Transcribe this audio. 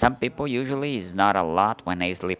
some people usually is not a lot when they sleep